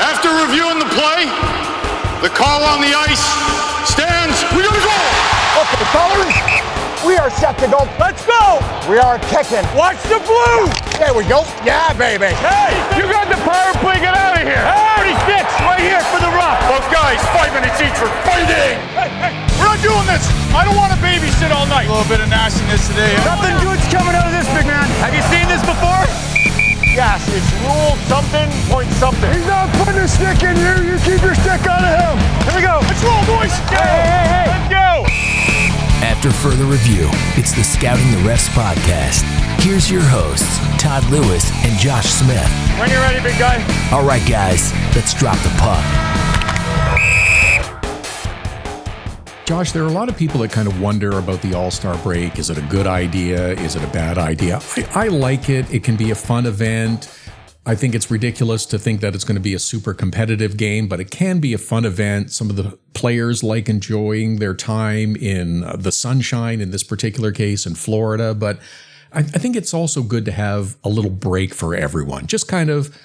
After reviewing the play, the call on the ice stands. We gotta go! Okay, fellas, we are set to go. Let's go! We are kicking. Watch the blue! There we go. Yeah, baby. Hey, you got the power play. Get out of here. Hey, 46, right here for the rock. Both guys, five minutes each for fighting! Hey, hey, we're not doing this. I don't want to babysit all night. A little bit of nastiness today. Huh? Nothing good's coming out of this, big man. Have you seen this before? Yes, it's rule something, point something. He's not putting a stick in you. You keep your stick out of him. Here we go. Let's roll, boys. Go. Hey, hey, hey. Let's go. After further review, it's the Scouting the Refs podcast. Here's your hosts, Todd Lewis and Josh Smith. When you're ready, big guy. All right, guys, let's drop the puck. Josh, there are a lot of people that kind of wonder about the All Star break. Is it a good idea? Is it a bad idea? I, I like it. It can be a fun event. I think it's ridiculous to think that it's going to be a super competitive game, but it can be a fun event. Some of the players like enjoying their time in uh, the sunshine, in this particular case, in Florida. But I, I think it's also good to have a little break for everyone. Just kind of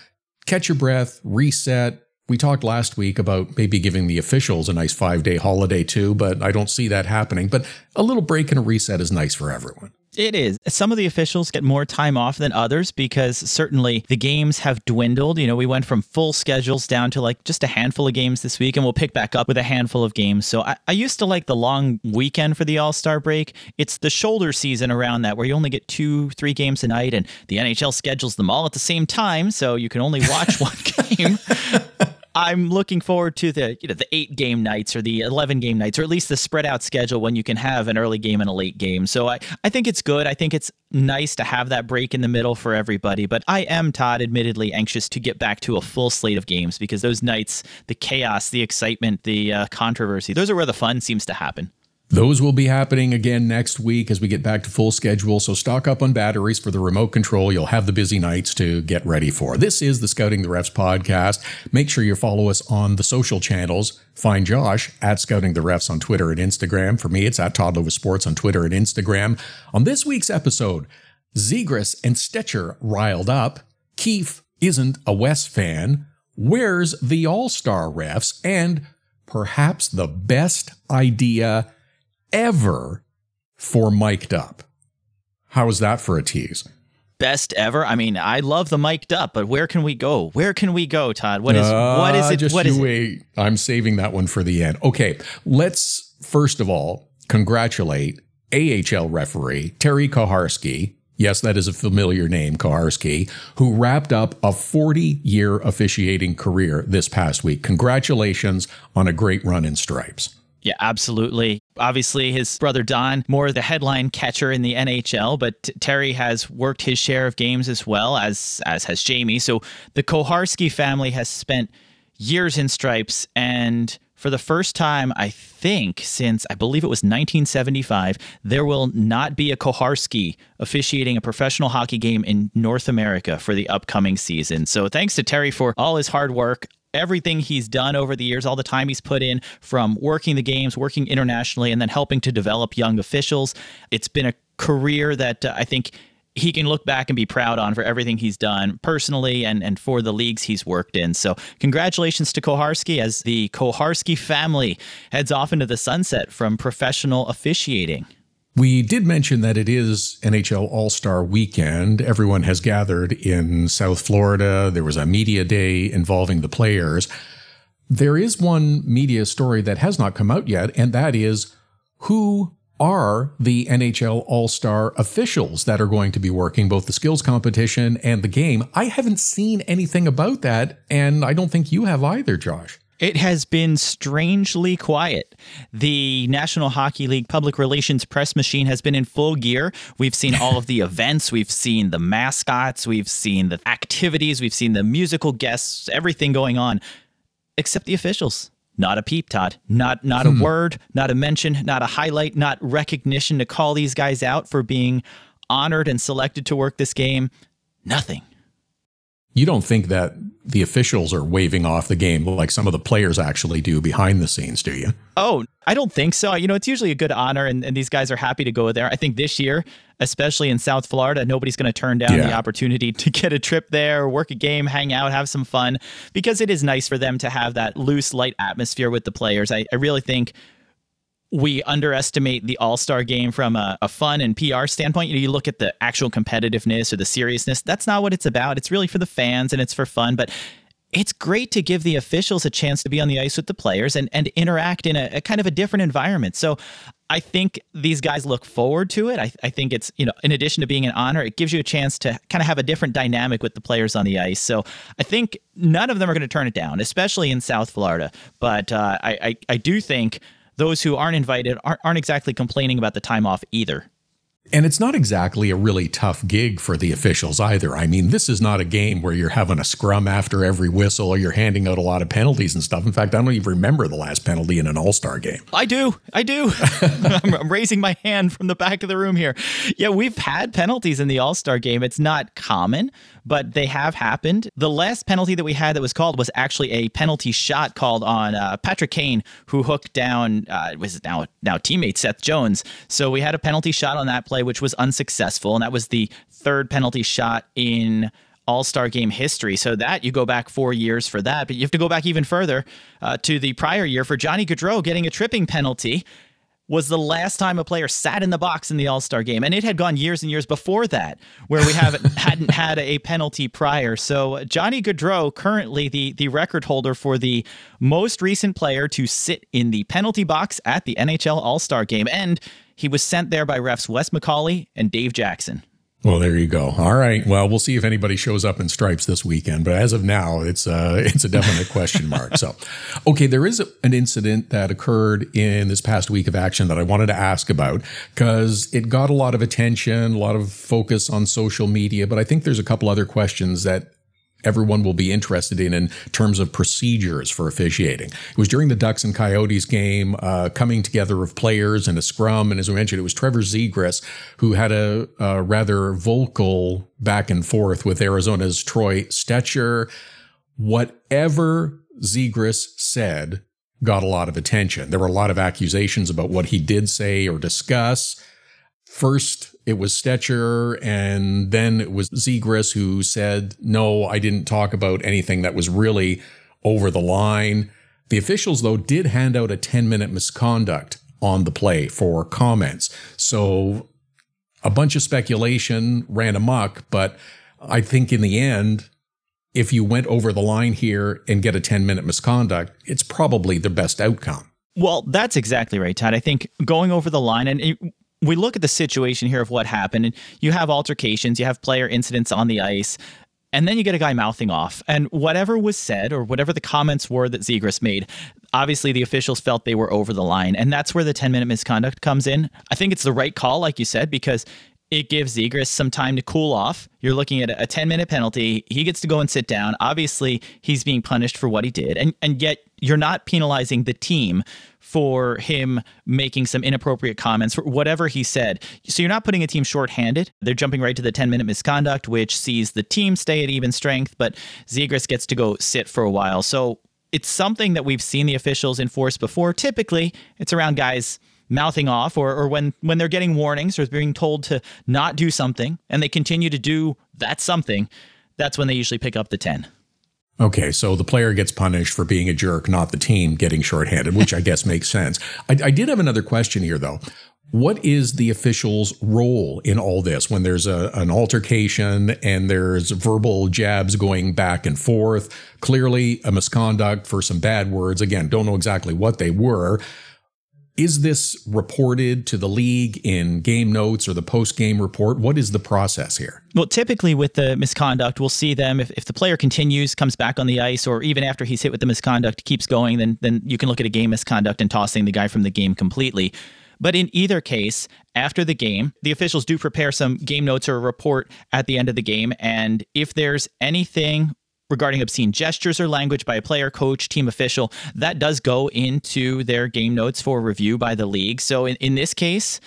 catch your breath, reset, we talked last week about maybe giving the officials a nice five day holiday too, but I don't see that happening. But a little break and a reset is nice for everyone. It is. Some of the officials get more time off than others because certainly the games have dwindled. You know, we went from full schedules down to like just a handful of games this week, and we'll pick back up with a handful of games. So I, I used to like the long weekend for the All Star break. It's the shoulder season around that where you only get two, three games a night, and the NHL schedules them all at the same time. So you can only watch one game. I'm looking forward to the you know the eight game nights or the eleven game nights or at least the spread out schedule when you can have an early game and a late game. So I, I think it's good. I think it's nice to have that break in the middle for everybody. But I am Todd, admittedly anxious to get back to a full slate of games because those nights, the chaos, the excitement, the uh, controversy, those are where the fun seems to happen. Those will be happening again next week as we get back to full schedule. So stock up on batteries for the remote control. You'll have the busy nights to get ready for. This is the Scouting the Refs podcast. Make sure you follow us on the social channels. Find Josh at Scouting the Refs on Twitter and Instagram. For me, it's at Todd Lewis Sports on Twitter and Instagram. On this week's episode, Zegras and Stecher riled up. Keefe isn't a West fan. Where's the All Star refs? And perhaps the best idea ever for mic'd up. How is that for a tease? Best ever. I mean, I love the mic'd up, but where can we go? Where can we go, Todd? What is uh, what is it? Just what is wait. It? I'm saving that one for the end. Okay, let's first of all congratulate AHL referee Terry Koharski. Yes, that is a familiar name, Koharski, who wrapped up a 40 year officiating career this past week. Congratulations on a great run in stripes. Yeah, absolutely. Obviously, his brother Don, more the headline catcher in the NHL, but Terry has worked his share of games as well as as has Jamie. So the Koharski family has spent years in stripes and for the first time, I think, since I believe it was 1975, there will not be a Koharski officiating a professional hockey game in North America for the upcoming season. So thanks to Terry for all his hard work everything he's done over the years, all the time he's put in from working the games, working internationally, and then helping to develop young officials. It's been a career that uh, I think he can look back and be proud on for everything he's done personally and, and for the leagues he's worked in. So, congratulations to Koharski as the Koharski family heads off into the sunset from professional officiating. We did mention that it is NHL All Star weekend. Everyone has gathered in South Florida. There was a media day involving the players. There is one media story that has not come out yet, and that is who are the NHL All Star officials that are going to be working both the skills competition and the game. I haven't seen anything about that, and I don't think you have either, Josh. It has been strangely quiet. The National Hockey League public relations press machine has been in full gear. We've seen all of the events, we've seen the mascots, we've seen the activities, we've seen the musical guests, everything going on, except the officials. Not a peep, Todd. Not not hmm. a word, not a mention, not a highlight, not recognition to call these guys out for being honored and selected to work this game. Nothing. You don't think that the officials are waving off the game like some of the players actually do behind the scenes, do you? Oh, I don't think so. You know, it's usually a good honor, and, and these guys are happy to go there. I think this year, especially in South Florida, nobody's going to turn down Yeah. the opportunity to get a trip there, work a game, hang out, have some fun, because it is nice for them to have that loose, light atmosphere with the players. I, I really think we underestimate the All Star game from a, a fun and PR standpoint. You, know, you look at the actual competitiveness or the seriousness. That's not what it's about. It's really for the fans and it's for fun. But it's great to give the officials a chance to be on the ice with the players and, and interact in a, a kind of a different environment. So I think these guys look forward to it. I, I think it's, you know, in addition to being an honor, it gives you a chance to kind of have a different dynamic with the players on the ice. So I think none of them are going to turn it down, especially in South Florida. But uh, I, I, I do think those who aren't invited aren't, aren't exactly complaining about the time off either. And it's not exactly a really tough gig for the officials either. I mean, this is not a game where you're having a scrum after every whistle or you're handing out a lot of penalties and stuff. In fact, I don't even remember the last penalty in an All Star game. I do. I do. I'm, I'm raising my hand from the back of the room here. Yeah, we've had penalties in the All Star game. It's not common, but they have happened. The last penalty that we had that was called was actually a penalty shot called on uh, Patrick Kane, who hooked down uh, was now now teammate Seth Jones. So we had a penalty shot on that play, which was unsuccessful, and that was the third penalty shot in all Star game history. So that you go back four years for that, but you have to go back even further uh, to the prior year for Johnny Gaudreau getting a tripping penalty. Was the last time a player sat in the box in the All Star game, and it had gone years and years before that, where we haven't hadn't had a penalty prior. So uh, Johnny Gaudreau, currently the the record holder for the most recent player to sit in the penalty box at the NHL All Star game, and he was sent there by refs Wes McCauley and Dave Jackson. Well, there you go. All right. Well, we'll see if anybody shows up in stripes this weekend. But as of now, it's uh, a it's a definite question mark. So, okay, there is an incident that occurred in this past week of action that I wanted to ask about because it got a lot of attention, a lot of focus on social media. But I think there's a couple other questions that everyone will be interested in in terms of procedures for officiating. It was during the Ducks and Coyotes game, uh, coming together of players and a scrum. And as we mentioned, it was Trevor Zegras who had a, a rather vocal back and forth with Arizona's Troy Stecher. Whatever Zegras said got a lot of attention. There were a lot of accusations about what he did say or discuss. First, it was Stecher, and then it was Zegras who said, No, I didn't talk about anything that was really over the line. The officials, though, did hand out a 10 minute misconduct on the play for comments. So a bunch of speculation ran amok, but I think in the end, if you went over the line here and get a 10 minute misconduct, it's probably the best outcome. Well, that's exactly right, Todd. I think going over the line and we look at the situation here of what happened, and you have altercations, you have player incidents on the ice, and then you get a guy mouthing off. And whatever was said or whatever the comments were that Zegras made, obviously the officials felt they were over the line. And that's where the 10 minute misconduct comes in. I think it's the right call, like you said, because it gives Zegras some time to cool off. You're looking at a 10 minute penalty. He gets to go and sit down. Obviously, he's being punished for what he did. And and yet you're not penalizing the team for him making some inappropriate comments whatever he said. So you're not putting a team shorthanded. They're jumping right to the 10 minute misconduct, which sees the team stay at even strength, but Zegras gets to go sit for a while. So it's something that we've seen the officials enforce before. Typically, it's around guys mouthing off or, or when when they're getting warnings or being told to not do something and they continue to do that something that's when they usually pick up the 10 Okay, so the player gets punished for being a jerk, not the team getting shorthanded, which I guess makes sense. I, I did have another question here, though. What is the official's role in all this when there's a, an altercation and there's verbal jabs going back and forth? Clearly, a misconduct for some bad words. Again, don't know exactly what they were. Is this reported to the league in game notes or the post game report? What is the process here? Well, typically with the misconduct, we'll see them if, if the player continues, comes back on the ice, or even after he's hit with the misconduct, keeps going, then then you can look at a game misconduct and tossing the guy from the game completely. But in either case, after the game, the officials do prepare some game notes or a report at the end of the game. And if there's anything regarding obscene gestures or language by a player, coach, team official, that does go into their game notes for review by the league. So in, in this case,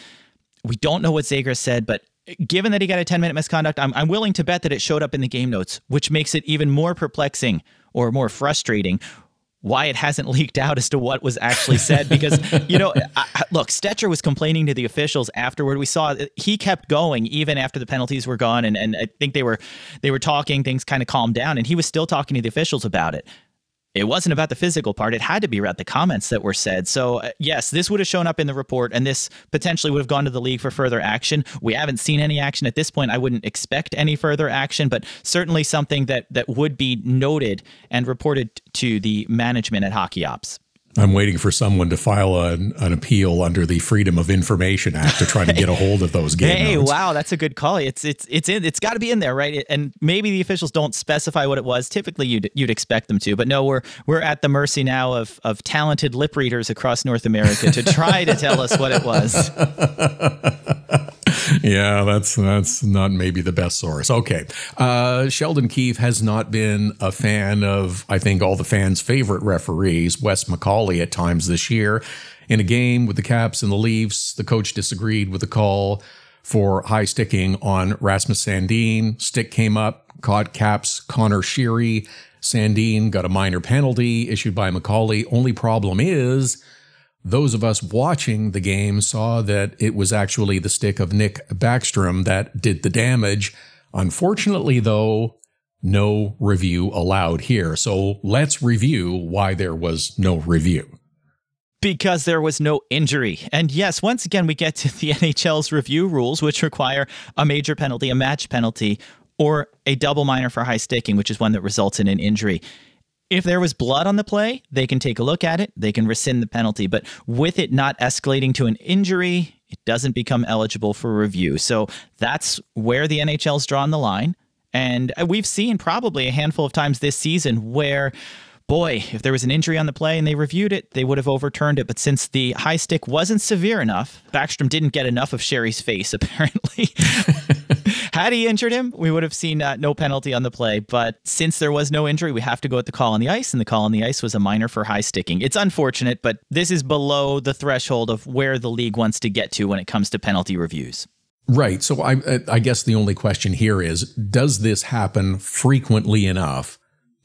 we don't know what Zegras said, but given that he got a 10 minute misconduct, I'm, I'm willing to bet that it showed up in the game notes, which makes it even more perplexing or more frustrating why it hasn't leaked out as to what was actually said because you know I, look Stecher was complaining to the officials afterward. We saw he kept going even after the penalties were gone and, and I think they were they were talking things kind of calmed down and he was still talking to the officials about it it wasn't about the physical part. It had to be about the comments that were said. So, uh, yes, this would have shown up in the report and this potentially would have gone to the league for further action. We haven't seen any action at this point. I wouldn't expect any further action, but certainly something that, that would be noted and reported to the management at Hockey Ops. I'm waiting for someone to file an, an, appeal under the Freedom of Information Act to try to get a hold of those game Hey, notes. wow, that's a good call. It's it's it's in it's got to be in there, right? And maybe the officials don't specify what it was. Typically, you'd you'd expect them to, but no, we're we're at the mercy now of of talented lip readers across North America to try to tell us what it was. yeah, that's that's not maybe the best source. Okay, uh, Sheldon Keefe has not been a fan of I think all the fans' favorite referees, Wes McCauley, at times this year. In a game with the Caps and the Leafs, the coach disagreed with the call for high sticking on Rasmus Sandin. Stick came up, caught Caps Connor Sheary. Sandin got a minor penalty issued by McCauley. Only problem is those of us watching the game saw that it was actually the stick of Nick Backstrom that did the damage. Unfortunately, though, no review allowed here. So let's review why there was no review. Because there was no injury. And yes, once again, we get to the NHL's review rules, which require a major penalty, a match penalty, or a double minor for high sticking, which is one that results in an injury. If there was blood on the play, they can take a look at it, they can rescind the penalty. But with it not escalating to an injury, it doesn't become eligible for review. So that's where the NHL's drawn the line. And uh, we've seen probably a handful of times this season where boy, if there was an injury on the play and they reviewed it, they would have overturned it. But since the high stick wasn't severe enough, Backstrom didn't get enough of Sheary's face, apparently. Had he injured him, we would have seen uh, no penalty on the play. But since there was no injury, we have to go with the call on the ice, and the call on the ice was a minor for high sticking. It's unfortunate, but this is below the threshold of where the league wants to get to when it comes to penalty reviews. Right. So I, I guess the only question here is Does this happen frequently enough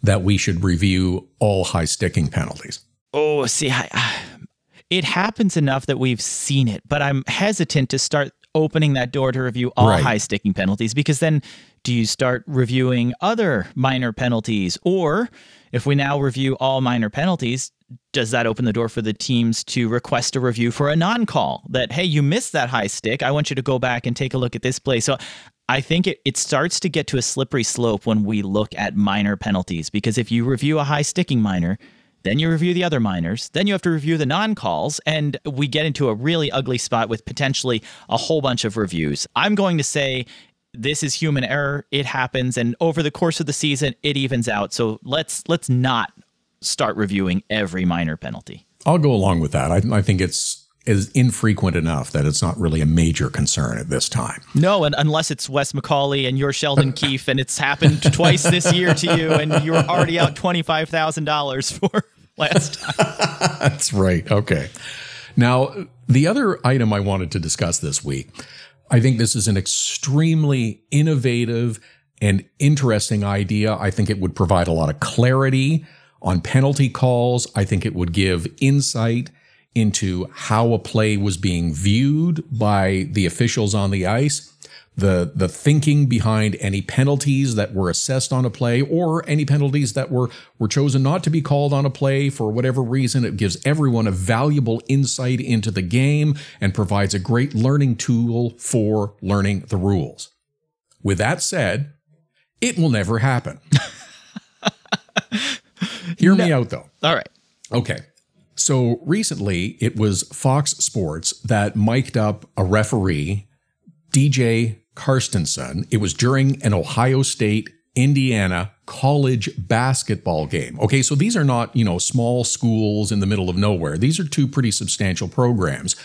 that we should review all high sticking penalties? Oh, see, I, it happens enough that we've seen it, but I'm hesitant to start opening that door to review all right. high sticking penalties because then do you start reviewing other minor penalties? Or if we now review all minor penalties, does that open the door for the teams to request a review for a non call that, hey, you missed that high stick. I want you to go back and take a look at this play. So I think it, it starts to get to a slippery slope when we look at minor penalties because if you review a high sticking minor, then you review the other minors. Then you have to review the non calls. And we get into a really ugly spot with potentially a whole bunch of reviews. I'm going to say this is human error. It happens. And over the course of the season, it evens out. So let's let's not start reviewing every minor penalty. I'll go along with that. I, I think it's is infrequent enough that it's not really a major concern at this time. No, and unless it's Wes McCauley and you're Sheldon Keefe, and it's happened twice this year to you, and you're already out twenty five thousand dollars for last time. That's right. Okay. Now, the other item I wanted to discuss this week, I think this is an extremely innovative and interesting idea. I think it would provide a lot of clarity on penalty calls. I think it would give insight into how a play was being viewed by the officials on the ice, the the thinking behind any penalties that were assessed on a play or any penalties that were were chosen not to be called on a play. For whatever reason it gives everyone a valuable insight into the game and provides a great learning tool for learning the rules. With that said it will never happen. Hear no. me out though. All right. Okay. So recently, it was Fox Sports that mic'd up a referee, DJ Carstensen. It was during an Ohio State Indiana college basketball game. Okay, so these are not, you know, small schools in the middle of nowhere. These are two pretty substantial programs.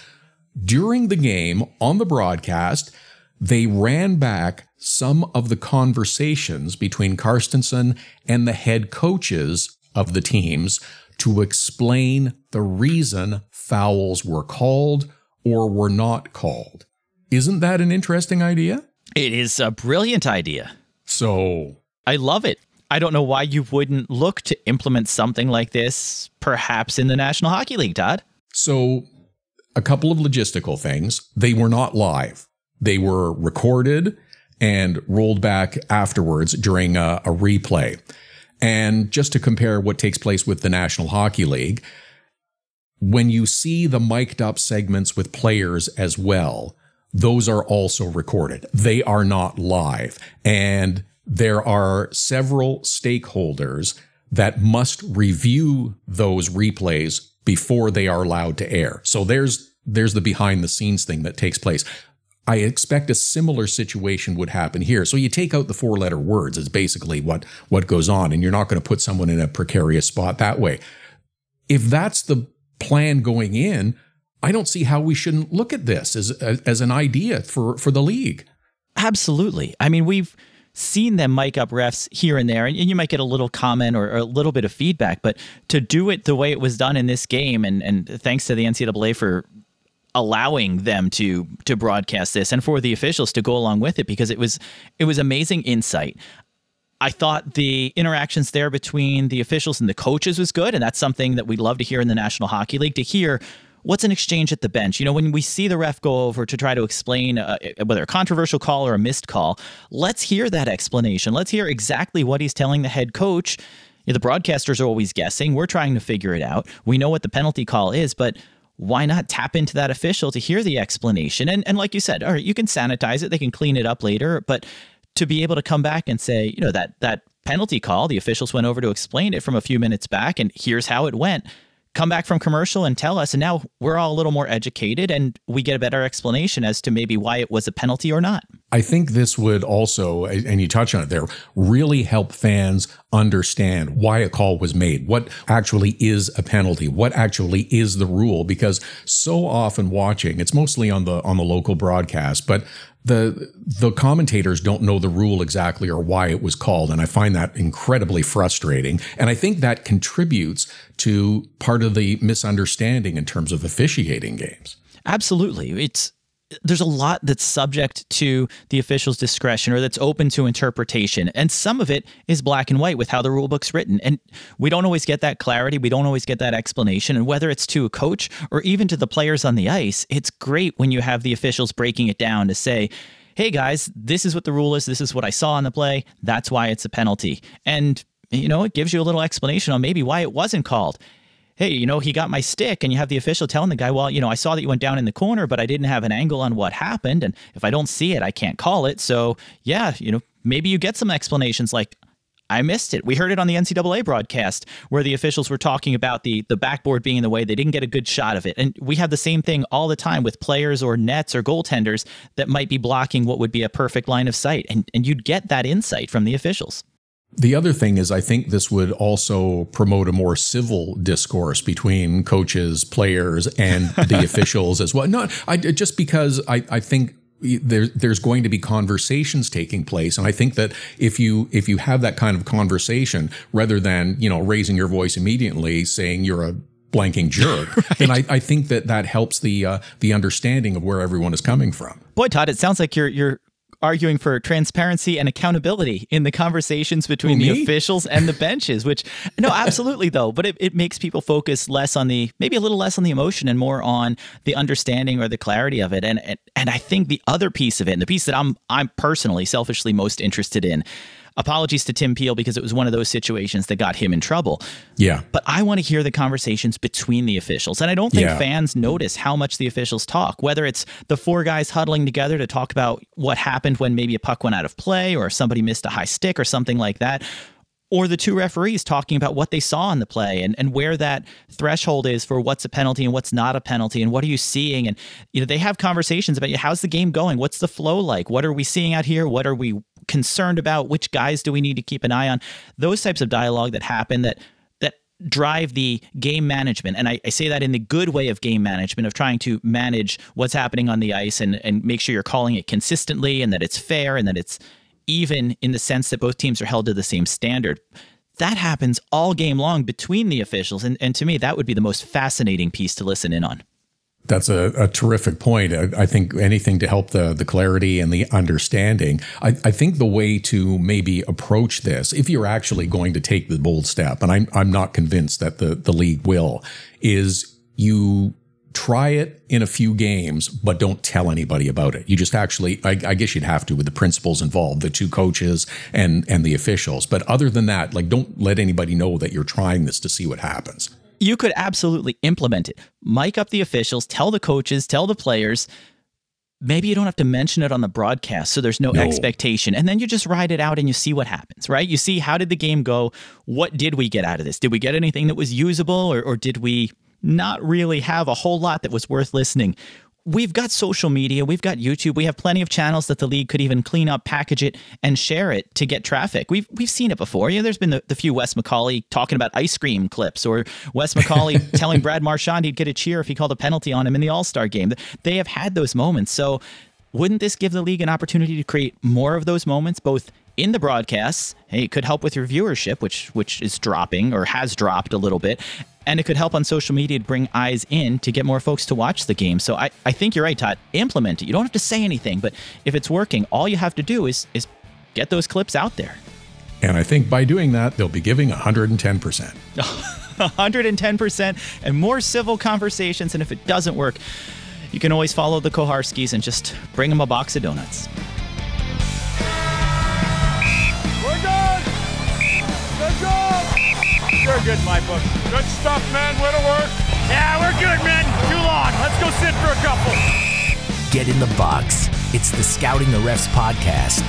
During the game on the broadcast, they ran back some of the conversations between Carstensen and the head coaches of the teams to explain the reason fouls were called or were not called. Isn't that an interesting idea? It is a brilliant idea. So I love it. I don't know why you wouldn't look to implement something like this, perhaps in the National Hockey League, Todd. So, a couple of logistical things. They were not live. They were recorded and rolled back afterwards during a, a, replay. And just to compare what takes place with the National Hockey League, when you see the mic'd up segments with players as well, those are also recorded. They are not live. And there are several stakeholders that must review those replays before they are allowed to air. So there's there's the behind the scenes thing that takes place. I expect a similar situation would happen here. So you take out the four letter words is basically what what goes on and you're not going to put someone in a precarious spot that way. If that's the plan going in, I don't see how we shouldn't look at this as as an idea for for the league. Absolutely. I mean, we've seen them mic up refs here and there, and, you might get a little comment or, or, a little bit of feedback. But to do it the way it was done in this game, and and thanks to the NCAA for allowing them to to broadcast this and for the officials to go along with it because it was it was amazing insight. I thought the interactions there between the officials and the coaches was good, and that's something that we'd love to hear in the National Hockey League to hear what's an exchange at the bench? You know, when we see the ref go over to try to explain uh, whether a controversial call or a missed call, let's hear that explanation. Let's hear exactly what he's telling the head coach. You know, the broadcasters are always guessing. We're trying to figure it out. We know what the penalty call is, but why not tap into that official to hear the explanation? And and like you said, all right, you can sanitize it, they can clean it up later, but to be able to come back and say, you know, that that penalty call, the officials went over to explain it from a few minutes back and here's how it went come back from commercial and tell us. And now we're all a little more educated and we get a better explanation as to maybe why it was a penalty or not. I think this would also, and you touch on it there, really help fans understand why a call was made, what actually is a penalty, what actually is the rule. Because so often watching, it's mostly on the on the local broadcast, but the the commentators don't know the rule exactly or why it was called and i find that incredibly frustrating and i think that contributes to part of the misunderstanding in terms of officiating games absolutely it's there's a lot that's subject to the official's discretion or that's open to interpretation. And some of it is black and white with how the rule book's written. And we don't always get that clarity. We don't always get that explanation. And whether it's to a coach or even to the players on the ice, it's great when you have the officials breaking it down to say, hey guys, this is what the rule is. This is what I saw on the play. That's why it's a penalty. And, you know, it gives you a little explanation on maybe why it wasn't called hey, you know, he got my stick. And you have the official telling the guy, well, you know, I saw that you went down in the corner, but I didn't have an angle on what happened. And if I don't see it, I can't call it. So, yeah, you know, maybe you get some explanations like, I missed it. We heard it on the NCAA broadcast where the officials were talking about the the backboard being in the way. They didn't get a good shot of it. And we have the same thing all the time with players or nets or goaltenders that might be blocking what would be a perfect line of sight. And and you'd get that insight from the officials. The other thing is, I think this would also promote a more civil discourse between coaches, players, and the officials as well. Not I, just because I, I think there, there's going to be conversations taking place, and I think that if you if you have that kind of conversation, rather than you know raising your voice immediately, saying you're a blanking jerk, right. then I, I, think that that helps the uh, the understanding of where everyone is coming from. Boy, Todd, it sounds like you're you're arguing for transparency and accountability in the conversations between the officials and the benches, which, no, absolutely, though. But it, it makes people focus less on the, maybe a little less on the emotion and more on the understanding or the clarity of it. And, and, and I think the other piece of it, and the piece that I'm, I'm personally, selfishly most interested in, Apologies to Tim Peel because it was one of those situations that got him in trouble. Yeah. But I want to hear the conversations between the officials. And I don't think yeah. fans notice how much the officials talk, whether it's the four guys huddling together to talk about what happened when maybe a puck went out of play or somebody missed a high stick or something like that or the two referees talking about what they saw in the play and, and where that threshold is for what's a penalty and what's not a penalty and what are you seeing and you know they have conversations about you know, how's the game going what's the flow like what are we seeing out here what are we concerned about which guys do we need to keep an eye on those types of dialogue that happen that that drive the game management and I, I say that in the good way of game management of trying to manage what's happening on the ice and, and make sure you're calling it consistently and that it's fair and that it's even in the sense that both teams are held to the same standard. That happens all game long between the officials. And, and to me, that would be the most fascinating piece to listen in on. That's a, a terrific point. I, I, think anything to help the the clarity and the understanding. I, I, think the way to maybe approach this, if you're actually going to take the bold step, and I'm I'm not convinced that the the league will, is you try it in a few games, but don't tell anybody about it. You just actually, I, I, guess you'd have to with the principals involved, the two coaches and and the officials. But other than that, like don't let anybody know that you're trying this to see what happens you could absolutely implement it. Mic up the officials, tell the coaches, tell the players. Maybe you don't have to mention it on the broadcast, so there's no, no, expectation. And then you just ride it out and you see what happens, right? You see how did the game go? What did we get out of this? Did we get anything that was usable, or, or did we not really have a whole lot that was worth listening? We've got social media, we've got YouTube, we have plenty of channels that the league could even clean up, package it, and share it to get traffic. We've we've seen it before. You know, there's been the, the few Wes McCauley talking about ice cream clips, or Wes McCauley telling Brad Marchand he'd get a cheer if he called a penalty on him in the All Star game. They have had those moments. So wouldn't this give the league an opportunity to create more of those moments, both in the broadcasts? Hey, it could help with your viewership, which which is dropping or has dropped a little bit, and it could help on social media to bring eyes in to get more folks to watch the game. So I, I think you're right, Todd. Implement it. You don't have to say anything, but if it's working, all you have to do is is get those clips out there. And I think by doing that, they'll be giving 110%. 110% and more civil conversations. And if it doesn't work, you can always follow the Koharskis and just bring them a box of donuts. You're good, in my book. Good stuff, man. Way to work. Yeah, we're good, man. Too long. Let's go sit for a couple. Get in the box. It's the Scouting the Refs podcast.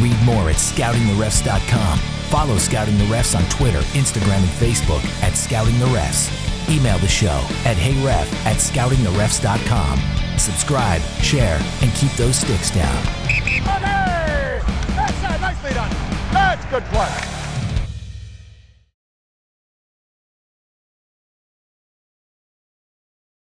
Read more at scoutingtherefs.com. Follow Scouting the Refs on Twitter, Instagram, and Facebook at Scouting the Refs. Email the show at heyref at scoutingtherefs.com. Subscribe, share, and keep those sticks down. That's uh, nicely done. That's good play.